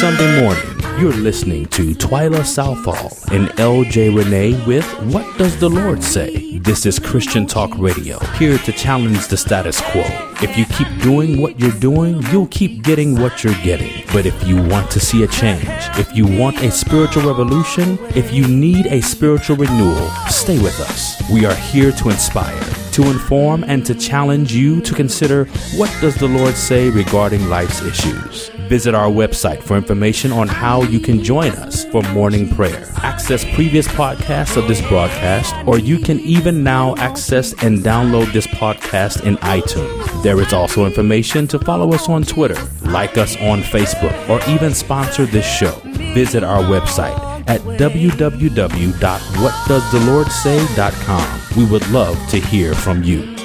Sunday morning, you're listening to Twyla Southall and LJ Renee with What Does the Lord Say? This is Christian Talk Radio, here to challenge the status quo. If you keep doing what you're doing, you'll keep getting what you're getting. But if you want to see a change, if you want a spiritual revolution, if you need a spiritual renewal, stay with us. We are here to inspire, to inform, and to challenge you to consider what does the Lord say regarding life's issues. Visit our website for information on how you can join us for morning prayer. Access previous podcasts of this broadcast, or you can even now access and download this podcast in iTunes. There is also information to follow us on Twitter, like us on Facebook, or even sponsor this show. Visit our website at www.whatdoesthelordsay.com. We would love to hear from you.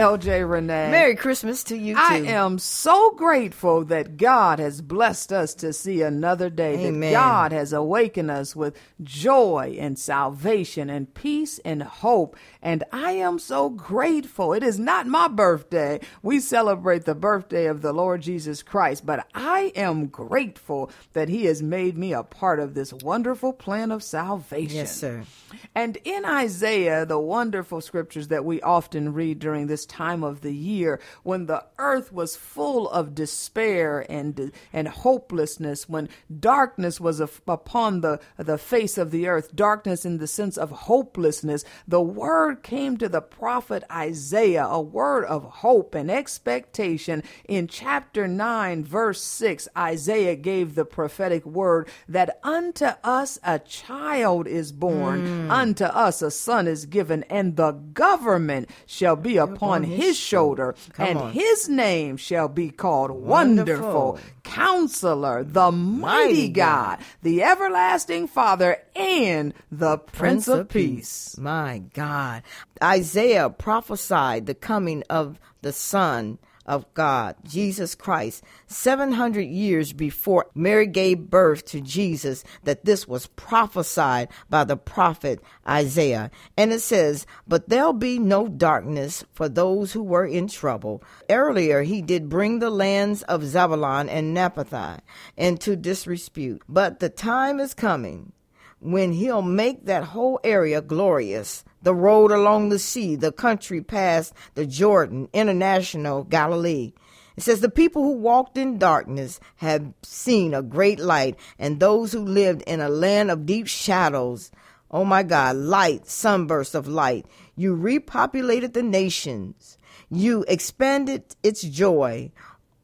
LJ Renee. Merry Christmas to you too. I am so grateful that God has blessed us to see another day. Amen. That God has awakened us with joy and salvation and peace and hope. And I am so grateful. It is not my birthday. We celebrate the birthday of the Lord Jesus Christ, but I am grateful that He has made me a part of this wonderful plan of salvation. Yes, sir. And in Isaiah, the wonderful scriptures that we often read during this time of the year, when the earth was full of despair and and hopelessness, when darkness was upon the the face of the earth, darkness in the sense of hopelessness, the word came to the prophet Isaiah, a word of hope and expectation. In chapter 9, verse 6, Isaiah gave the prophetic word that unto us a child is born, mm. unto us a son is given, and the government shall be upon his shoulder, Come and on. his name shall be called Wonderful, Wonderful. Counselor, the Mighty Mighty God, the Everlasting Father, and the Prince of Peace. My God. Isaiah prophesied the coming of the Son of God, Jesus Christ, 700 years before Mary gave birth to Jesus, that this was prophesied by the prophet Isaiah. And it says, But there'll be no darkness for those who were in trouble. Earlier, he did bring the lands of Zebulun and Naphtali into disrepute. But the time is coming when he'll make that whole area glorious. The road along the sea, the country past the Jordan, international Galilee. It says, The people who walked in darkness have seen a great light, and those who lived in a land of deep shadows. Oh my God, light, sunburst of light. You repopulated the nations. You expanded its joy.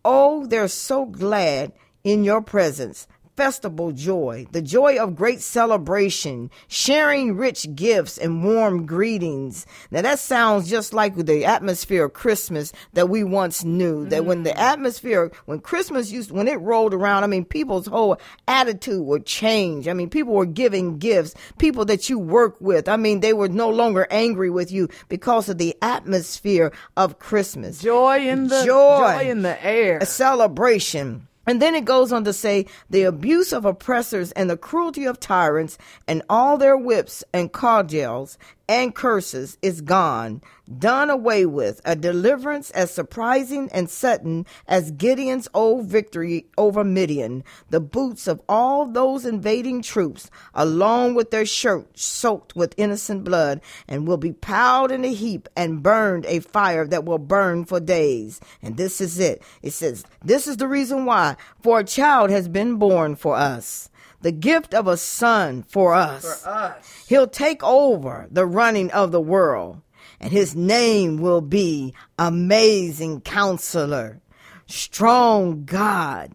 Oh, they're so glad in your presence. Festival joy, the joy of great celebration, sharing rich gifts and warm greetings. Now that sounds just like the atmosphere of Christmas that we once knew. That when the mm-hmm. atmosphere, when Christmas used, when it rolled around, I mean, people's whole attitude would change. I mean, people were giving gifts, people that you work with. I mean, they were no longer angry with you because of the atmosphere of Christmas Joy in the Joy. joy in the air. a celebration. And then it goes on to say the abuse of oppressors and the cruelty of tyrants and all their whips and cudgels and curses is gone, done away with, a deliverance as surprising and sudden as Gideon's old victory over Midian, the boots of all those invading troops, along with their shirts soaked with innocent blood, and will be piled in a heap and burned a fire that will burn for days. And this is it. It says, This is the reason why, for a child has been born for us. The gift of a son for us. For us. He'll take over the running of the world, and his name will be Amazing Counselor, Strong God,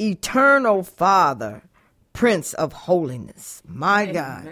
Eternal Father, Prince of Holiness. My God.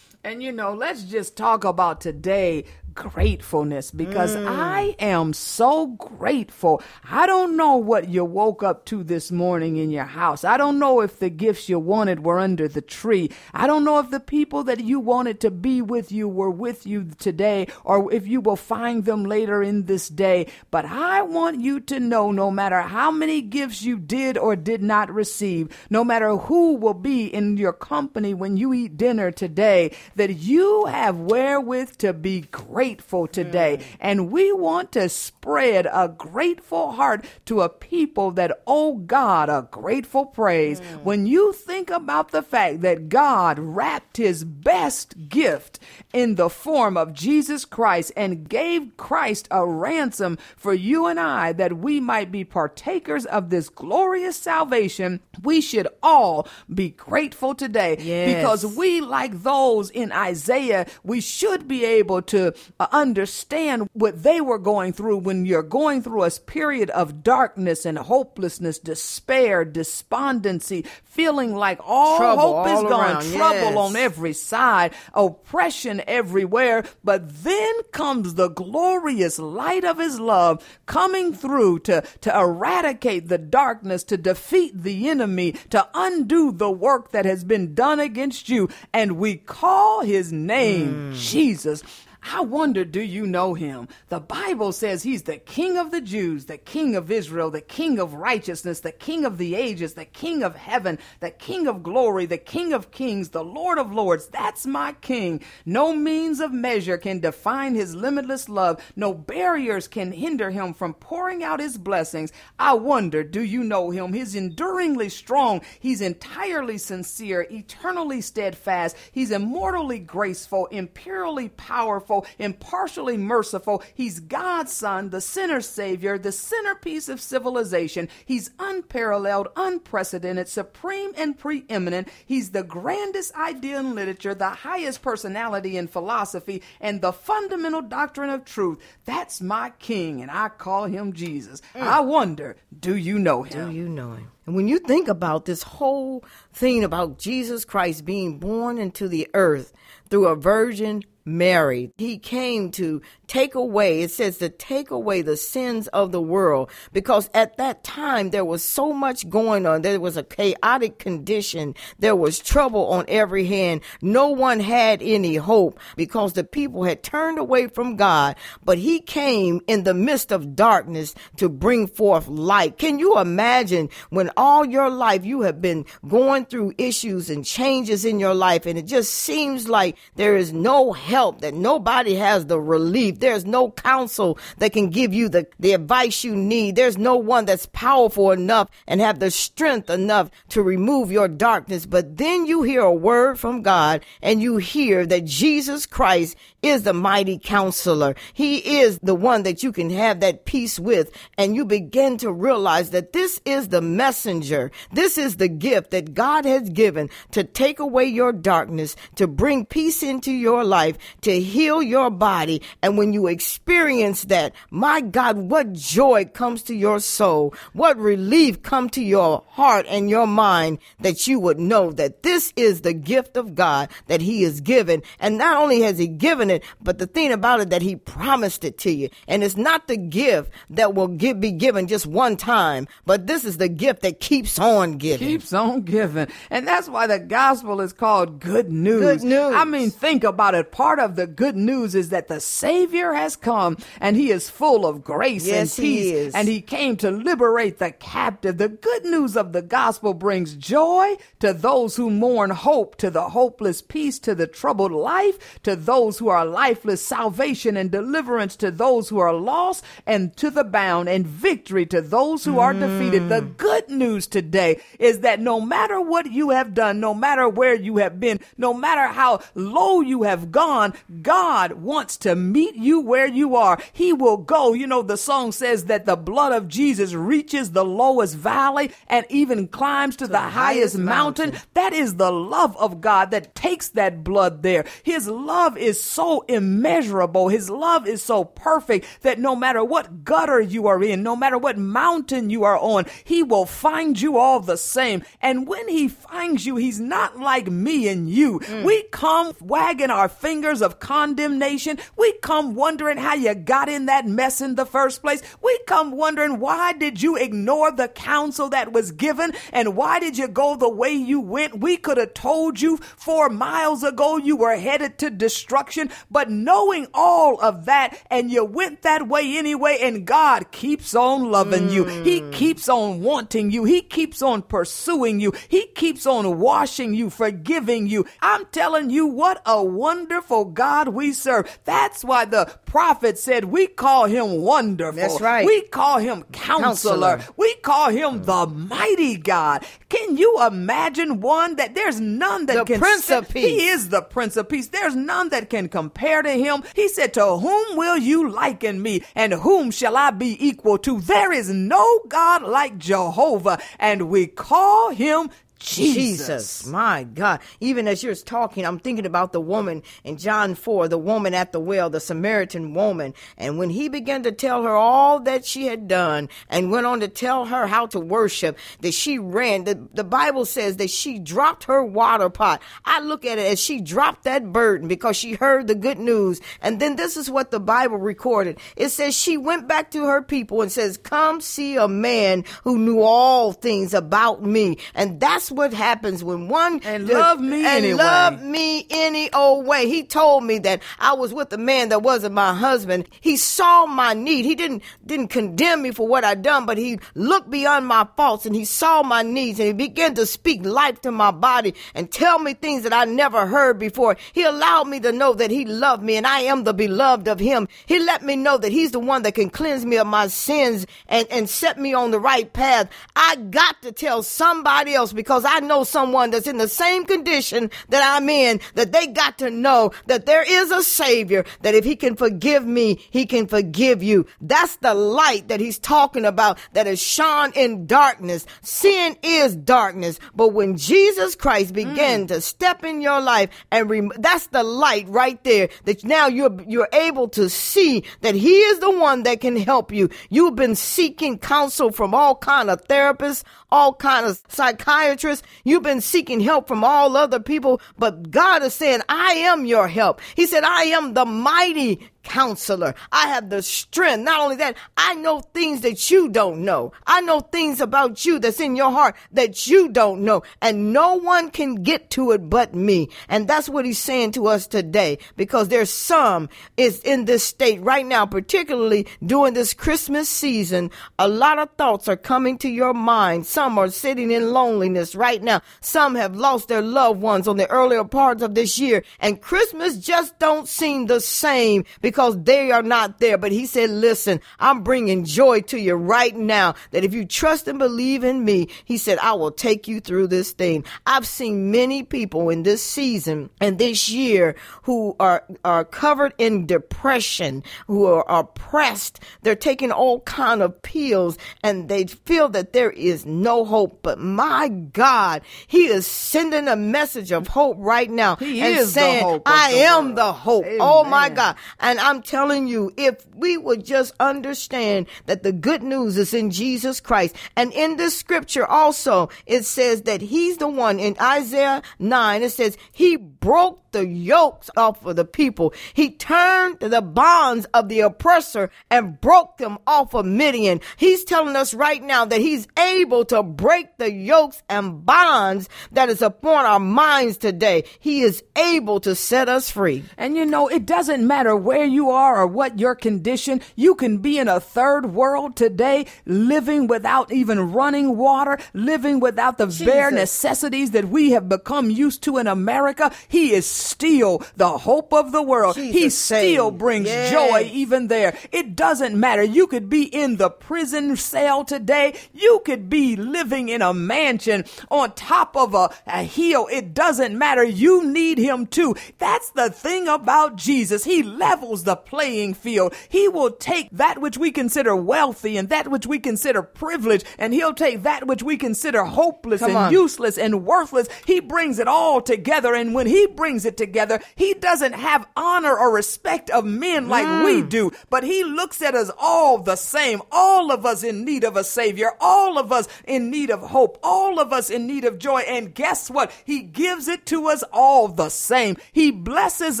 And you know, let's just talk about today gratefulness because mm. I am so grateful. I don't know what you woke up to this morning in your house. I don't know if the gifts you wanted were under the tree. I don't know if the people that you wanted to be with you were with you today or if you will find them later in this day. But I want you to know no matter how many gifts you did or did not receive, no matter who will be in your company when you eat dinner today, that you have wherewith to be grateful today. Mm. And we want to spread a grateful heart to a people that owe God a grateful praise. Mm. When you think about the fact that God wrapped his best gift in the form of Jesus Christ and gave Christ a ransom for you and I that we might be partakers of this glorious salvation, we should all be grateful today yes. because we, like those in Isaiah, we should be able to understand what they were going through when you're going through a period of darkness and hopelessness, despair, despondency, feeling like all trouble hope all is gone, around. trouble yes. on every side, oppression everywhere. But then comes the glorious light of his love coming through to, to eradicate the darkness, to defeat the enemy, to undo the work that has been done against you. And we call his name mm. Jesus. I wonder, do you know him? The Bible says he's the King of the Jews, the King of Israel, the King of righteousness, the King of the ages, the King of heaven, the King of glory, the King of kings, the Lord of lords. That's my King. No means of measure can define his limitless love. No barriers can hinder him from pouring out his blessings. I wonder, do you know him? He's enduringly strong. He's entirely sincere, eternally steadfast. He's immortally graceful, imperially powerful impartially merciful. He's God's Son, the sinner's Savior, the centerpiece of civilization. He's unparalleled, unprecedented, supreme, and preeminent. He's the grandest idea in literature, the highest personality in philosophy, and the fundamental doctrine of truth. That's my King, and I call him Jesus. Mm. I wonder, do you know him? Do you know him? And when you think about this whole thing about Jesus Christ being born into the earth through a virgin Mary. He came to take away, it says to take away the sins of the world because at that time there was so much going on. There was a chaotic condition. There was trouble on every hand. No one had any hope because the people had turned away from God, but he came in the midst of darkness to bring forth light. Can you imagine when all your life you have been going through issues and changes in your life and it just seems like there is no help help, that nobody has the relief. There's no counsel that can give you the, the advice you need. There's no one that's powerful enough and have the strength enough to remove your darkness. But then you hear a word from God and you hear that Jesus Christ is the mighty counselor. He is the one that you can have that peace with. And you begin to realize that this is the messenger. This is the gift that God has given to take away your darkness, to bring peace into your life, to heal your body. And when you experience that, my God, what joy comes to your soul, what relief come to your heart and your mind that you would know that this is the gift of God that he has given. And not only has he given it, but the thing about it that he promised it to you. And it's not the gift that will give, be given just one time, but this is the gift that keeps on giving. Keeps on giving. And that's why the gospel is called good news. Good news. I mean, think about it. Part of the good news is that the Savior has come and he is full of grace yes, and peace. He is. And he came to liberate the captive. The good news of the gospel brings joy to those who mourn, hope to the hopeless, peace to the troubled life, to those who are are lifeless, salvation and deliverance to those who are lost and to the bound, and victory to those who are mm. defeated. The mm. good news today is that no matter what you have done, no matter where you have been, no matter how low you have gone, God wants to meet you where you are. He will go. You know, the song says that the blood of Jesus reaches the lowest valley and even climbs to, to the, the, highest, highest mountain. mountain. That is the love of God that takes that blood there. His love is so immeasurable. His love is so perfect that no matter what gutter you are in, no matter what mountain you are on, he will find you all the same. And when he finds you, he's not like me and you. Mm. We come wagging our fingers years of condemnation. We come wondering how you got in that mess in the first place. We come wondering why did you ignore the counsel that was given and why did you go the way you went? We could have told you four miles ago you were headed to destruction, but knowing all of that and you went that way anyway and God keeps on loving mm. you. He mm. keeps on wanting you. He keeps on pursuing you. He keeps on washing you, forgiving you. I'm telling you what a wonderful God we serve. That's why the prophet said we call him wonderful. That's right. We call him counselor. counselor. We call him the mighty God. Can you imagine one that there's none that the can Prince of Peace. He is the Prince of Peace. There's none that can compare to him. He said, To whom will you liken me? And whom shall I be equal to? There is no God like Jehovah, and we call him Jesus. Jesus. My God. Even as you're talking, I'm thinking about the woman in John 4, the woman at the well, the Samaritan woman. And when he began to tell her all that she had done and went on to tell her how to worship, that she ran. The, the Bible says that she dropped her water pot. I look at it as she dropped that burden because she heard the good news. And then this is what the Bible recorded. It says she went back to her people and says, come see a man who knew all things about me. And that's what happens when one and love me and anyway. love me any old way. He told me that I was with a man that wasn't my husband. He saw my need. He didn't didn't condemn me for what I'd done, but he looked beyond my faults and he saw my needs and he began to speak life to my body and tell me things that I never heard before. He allowed me to know that he loved me and I am the beloved of him. He let me know that he's the one that can cleanse me of my sins and, and set me on the right path. I got to tell somebody else because because I know someone that's in the same condition that I'm in, that they got to know that there is a savior, that if he can forgive me, he can forgive you. That's the light that he's talking about that is shone in darkness. Sin is darkness, but when Jesus Christ began mm. to step in your life and rem- that's the light right there that now you're, you're able to see that he is the one that can help you. You've been seeking counsel from all kind of therapists, all kind of psychiatrists. You've been seeking help from all other people, but God is saying, I am your help. He said, I am the mighty counselor. I have the strength. Not only that, I know things that you don't know. I know things about you that's in your heart that you don't know. And no one can get to it but me. And that's what he's saying to us today because there's some is in this state right now, particularly during this Christmas season. A lot of thoughts are coming to your mind. Some are sitting in loneliness right now. Some have lost their loved ones on the earlier parts of this year and Christmas just don't seem the same because because they are not there. But he said, listen, I'm bringing joy to you right now that if you trust and believe in me, he said, I will take you through this thing. I've seen many people in this season and this year who are, are covered in depression, who are oppressed. They're taking all kind of pills and they feel that there is no hope. But my God, he is sending a message of hope right now. He and is saying, I am the hope. Amen. Oh my God. And I'm telling you, if we would just understand that the good news is in Jesus Christ. And in this scripture also, it says that he's the one in Isaiah 9, it says he broke the yokes off of the people. He turned the bonds of the oppressor and broke them off of Midian. He's telling us right now that he's able to break the yokes and bonds that is upon our minds today. He is able to set us free. And you know, it doesn't matter where you are or what your condition. You can be in a third world today, living without even running water, living without the Jesus. bare necessities that we have become used to in America. He is still the hope of the world. Jesus he still saved. brings yes. joy even there. It doesn't matter. You could be in the prison cell today. You could be living in a mansion on top of a, a hill. It doesn't matter. You need him too. That's the thing about Jesus. He levels the playing field. He will take that which we consider wealthy and that which we consider privileged and he'll take that which we consider hopeless Come and on. useless and worthless. He brings it all together. And when he brings it it together. He doesn't have honor or respect of men like mm. we do, but he looks at us all the same. All of us in need of a savior. All of us in need of hope. All of us in need of joy. And guess what? He gives it to us all the same. He blesses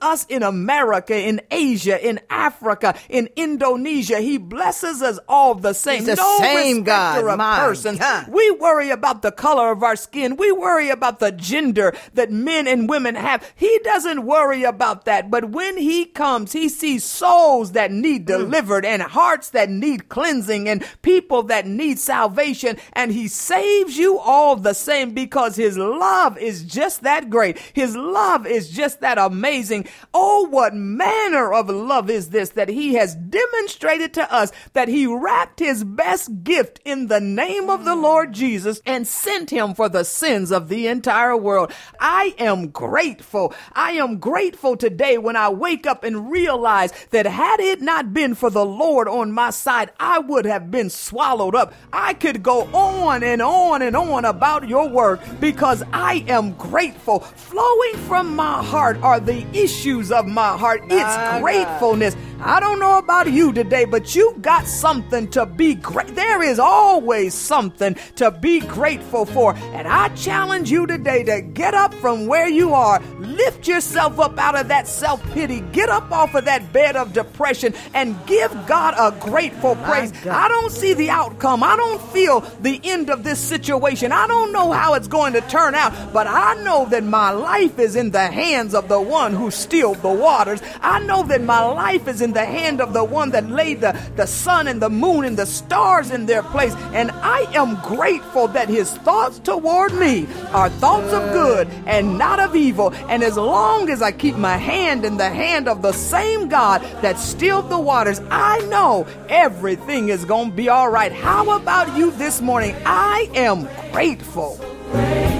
us in America, in Asia, in Africa, in Indonesia. He blesses us all the same. He's the no same God. Of My persons. God. We worry about the color of our skin. We worry about the gender that men and women have. He doesn't worry about that. But when he comes, he sees souls that need mm. delivered and hearts that need cleansing and people that need salvation. And he saves you all the same because his love is just that great. His love is just that amazing. Oh, what manner of love is this that he has demonstrated to us that he wrapped his best gift in the name of the Lord Jesus and sent him for the sins of the entire world. I am grateful. I am grateful today when I wake up and realize that had it not been for the Lord on my side, I would have been swallowed up. I could go on and on and on about your work because I am grateful. Flowing from my heart are the issues of my heart. It's gratefulness. I don't know about you today, but you got something to be great. There is always something to be grateful for. And I challenge you today to get up from where you are, lift yourself up out of that self pity, get up off of that bed of depression, and give God a grateful praise. I don't see the outcome. I don't feel the end of this situation. I don't know how it's going to turn out, but I know that my life is in the hands of the one who stilled the waters. I know that my life is in the hand of the one that laid the, the sun and the moon and the stars in their place. And I am grateful that his thoughts toward me are thoughts of good and not of evil. And as long as I keep my hand in the hand of the same God that stilled the waters, I know everything is going to be all right. How about you this morning? I am grateful. grateful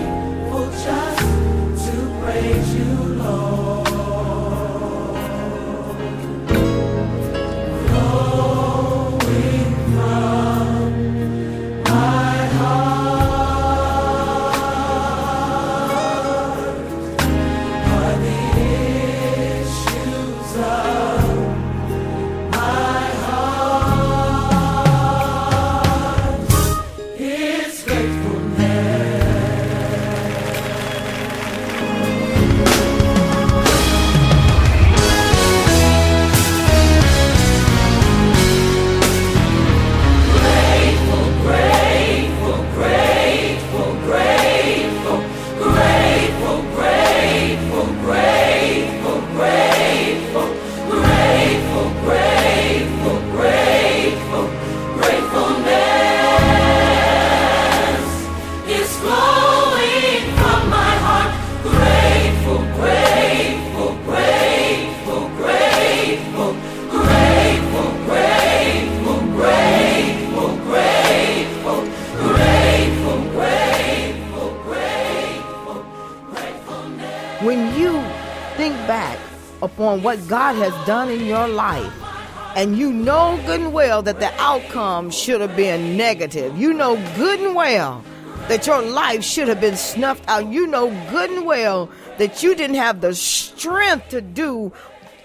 God has done in your life, and you know good and well that the outcome should have been negative, you know good and well that your life should have been snuffed out, you know good and well that you didn't have the strength to do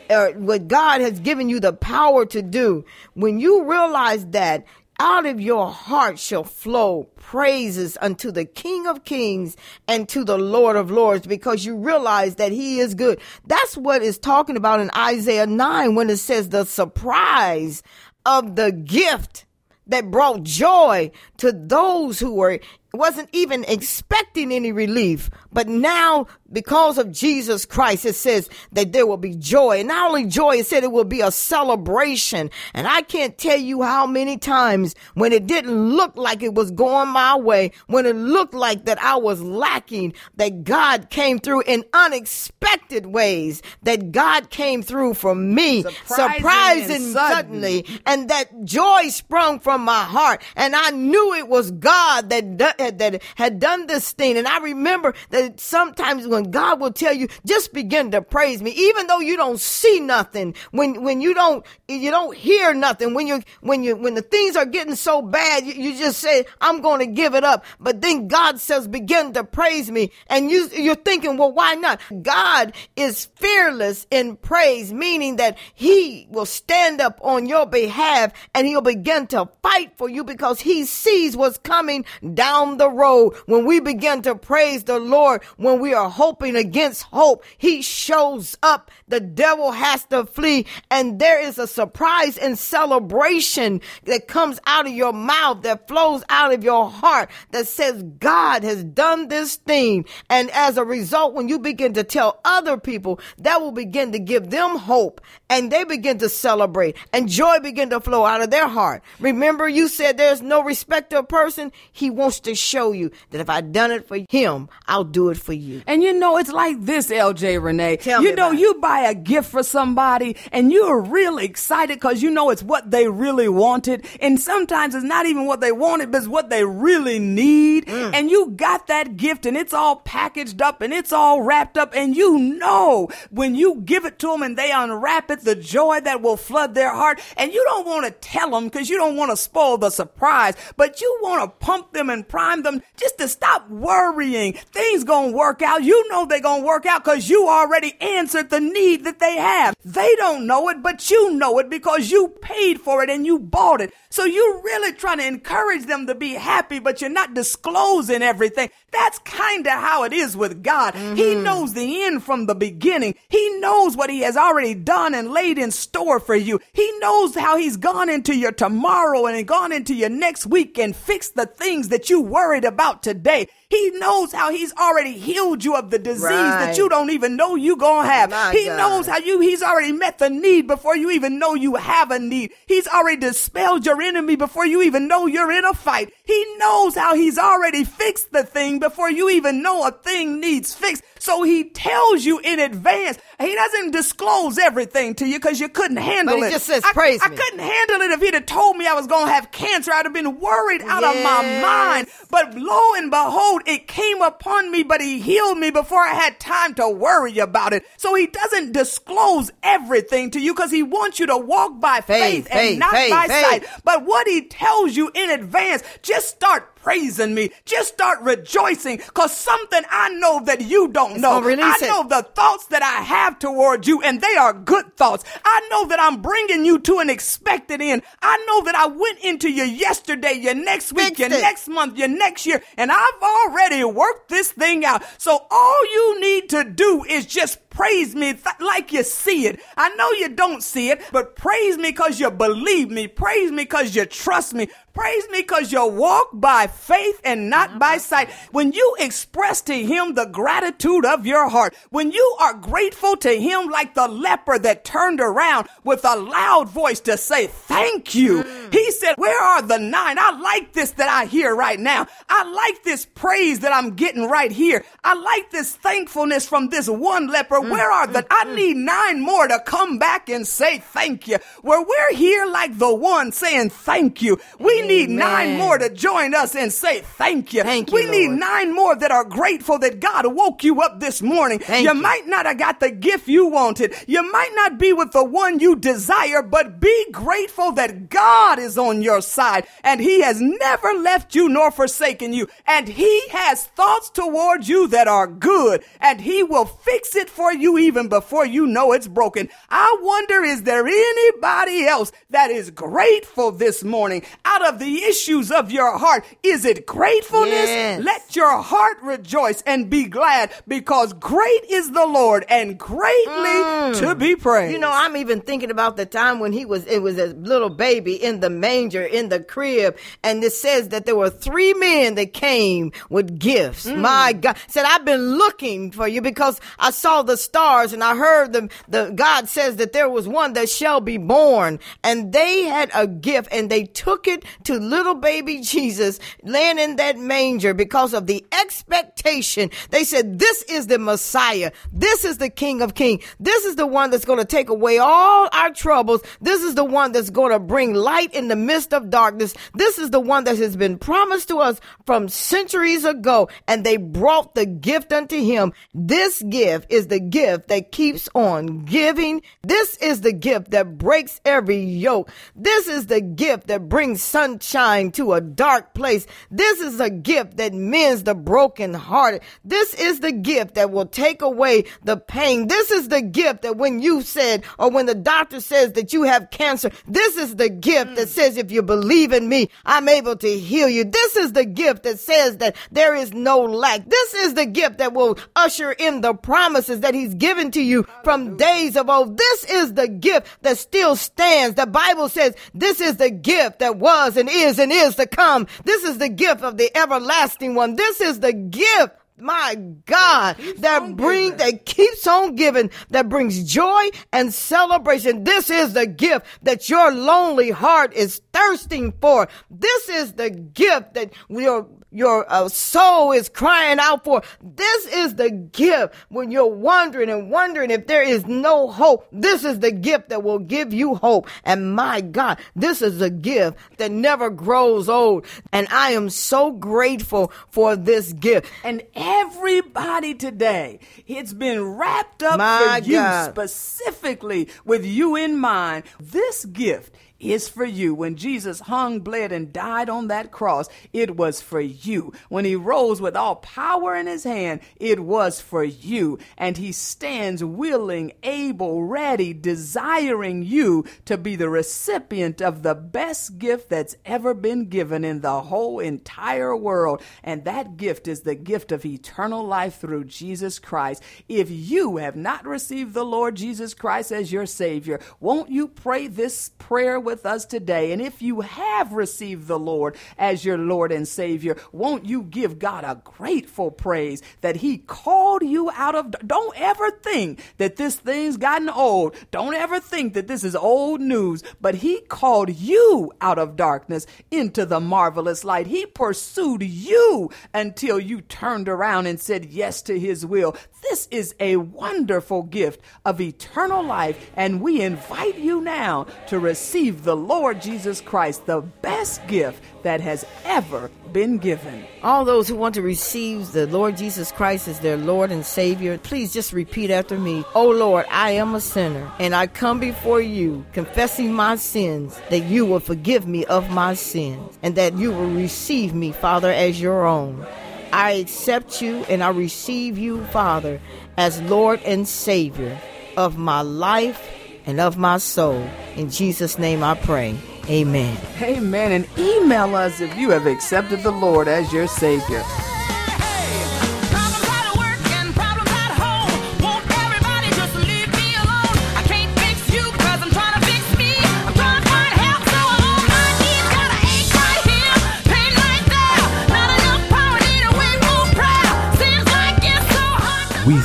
uh, what God has given you the power to do. When you realize that out of your heart shall flow praises unto the King of Kings and to the Lord of Lords because you realize that he is good. That's what is talking about in Isaiah 9 when it says the surprise of the gift that brought joy to those who were wasn't even expecting any relief. But now, because of Jesus Christ, it says that there will be joy. And not only joy, it said it will be a celebration. And I can't tell you how many times when it didn't look like it was going my way, when it looked like that I was lacking, that God came through in unexpected ways, that God came through for me, surprising, surprising and suddenly, and that joy sprung from my heart. And I knew it was God that had, that had done this thing. And I remember that sometimes when God will tell you, just begin to praise me, even though you don't see nothing, when, when you don't, you don't hear nothing, when you, when you, when the things are getting so bad, you, you just say, I'm going to give it up. But then God says, begin to praise me. And you, you're thinking, well, why not? God is fearless in praise, meaning that he will stand up on your behalf and he'll begin to fight for you because he sees what's coming down the road. When we begin to praise the Lord, when we are hoping against hope, he shows up. The devil has to flee and there is a surprise and celebration that comes out of your mouth, that flows out of your heart that says God has done this thing. And as a result, when you begin to tell other people, that will begin to give them hope and they begin to celebrate and joy begin to flow out of their heart. Remember you said there's no respect of person. He wants to show you that if I done it for him, I'll do it for you. And you know, it's like this, LJ Renee. Tell you know, you buy a gift for somebody and you're really excited because you know it's what they really wanted. And sometimes it's not even what they wanted, but it's what they really need. Mm. And you got that gift and it's all packaged up and it's all wrapped up. And you know, when you give it to them and they unwrap it, the joy that will flood their heart. And you don't want to tell them because you don't want to spoil the surprise, but you want to pump them and prime them just to stop worrying. Things gonna work out. You know they gonna work out because you already answered the need that they have. They don't know it, but you know it because you paid for it and you bought it. So you're really trying to encourage them to be happy, but you're not disclosing everything. That's kind of how it is with God. He mm-hmm. knows the end from the beginning. He knows what he has already done and laid in store for you. He knows how he's gone into your tomorrow and gone into your next week and fixed the things that you worried about today. He knows how he's already healed you of the disease that you don't even know you gonna have. My he God. knows how you, he's already met the need before you even know you have a need. He's already dispelled your enemy before you even know you're in a fight. He knows how he's already fixed the thing before you even know a thing needs fixed. So he tells you in advance. He doesn't disclose everything to you because you couldn't handle But he it. just says, I, "Praise I me." couldn't handle it if he'd have told me I was going to have cancer. I'd have been worried out of my mind. But lo and behold, it came upon me, but he healed me before I had time to worry about it. So he doesn't disclose everything to you because he wants you to walk by faith, Faith, and faith, not faith, by sight. But what he tells you in advance, just start praising me. Just start rejoicing because something I know that you don't know. I it. know the thoughts that I have towards you and they are good thoughts. I know that I'm bringing you to an expected end. I know that I went into your yesterday, your next week, Fixed your it. next month, your next year, and I've already worked this thing out. So all you need to do is just praise me th- like you see it. I know you don't see it, but praise me because you believe me. Praise me because you trust me. Praise me because you walk by faith and not by sight. When you express to him the gratitude of your heart, when you are grateful to him like the leper that turned around with a loud voice to say thank you. Mm. He said, where are the nine? I like this that I hear right now. I like this praise that I'm getting right here. I like this thankfulness from this one leper. Mm, where are mm, the, I need nine more to come back and say thank you. Where we're here like the one saying thank you. We need nine more to join us and say thank you. Thank we you, need nine more that are grateful that God woke you up this morning. Thank you you. might not have got the gift you wanted. You might not be with the one you desire, but be grateful that God is on your side and he has never left you nor forsaken you. And he has thoughts towards you that are good and he will fix it for you even before you know it's broken. I wonder, is there anybody else that is grateful this morning out of the issues of your heart? Is it gratefulness? Yes. Let your heart rejoice and be glad because great is the Lord and greatly mm. to be praised. You know, I'm even thinking about the time when he was, it was a little baby in the manger, in the crib. And it says that there were three men that came with gifts. Mm. My God. Said, I've been looking for you because I saw the stars and I heard them. the God says that there was one that shall be born and they had a gift and they took it to little baby Jesus laying in that manger because of the expectation. They said, this is the Messiah. This is the King of Kings. This is the one that's going to take away all our troubles. This is the one that's going to bring light in the midst of darkness. This is the one that has been promised to us from centuries ago. And they brought the gift unto him. This gift is the gift that keeps on giving. This is the gift that breaks every yoke. This is the gift that brings sunshine to a dark place. This is a gift that mends the broken hearted. This is the gift that will take away the pain. This is the gift that when you said, or when the doctor says that you have cancer, this is the gift that mm. says, if you believe in me, I'm able to heal you. This is the gift that says that there is no lack. This is the gift that will usher in the promises that he's given to you from days of old. This is the gift that still stands. The Bible says this is the gift that was and is and is to come. This is the gift of the everlasting one. This is the gift my God, that brings, that keeps on giving, that brings joy and celebration. This is the gift that your lonely heart is thirsting for. This is the gift that your your uh, soul is crying out for. This is the gift when you're wondering and wondering if there is no hope. This is the gift that will give you hope. And my God, this is a gift that never grows old. And I am so grateful for this gift. And everybody today, it's been wrapped up My for you specifically with you in mind. This gift is for you. When Jesus hung, bled, and died on that cross, it was for you. When he rose with all power in his hand, it was for you. And he stands willing, able, ready, desiring you to be the recipient of the best gift that's ever been given in the whole entire world. And that gift is the gift of eternal life through Jesus Christ. If you have not received the Lord Jesus Christ as your Savior, won't you pray this prayer with us today? And if you have received the Lord as your Lord and Savior, won't you give God a grateful praise that He called you out of? Don't ever think that this thing's gotten old. Don't ever think that this is old news, but He called you out of darkness into the marvelous light. He pursued you until you turned around and said yes to His will. This is a wonderful gift of eternal life, and we invite you now to receive the Lord Jesus Christ, the best gift that has ever been given. All those who want to receive the Lord Jesus Christ as their Lord and Savior, please just repeat after me. Oh Lord, I am a sinner, and I come before you, confessing my sins, that you will forgive me of my sins, and that you will receive me, Father, as your own. I accept you and I receive you, Father, as Lord and Savior of my life and of my soul. In Jesus' name I pray. Amen. Amen. And email us if you have accepted the Lord as your Savior.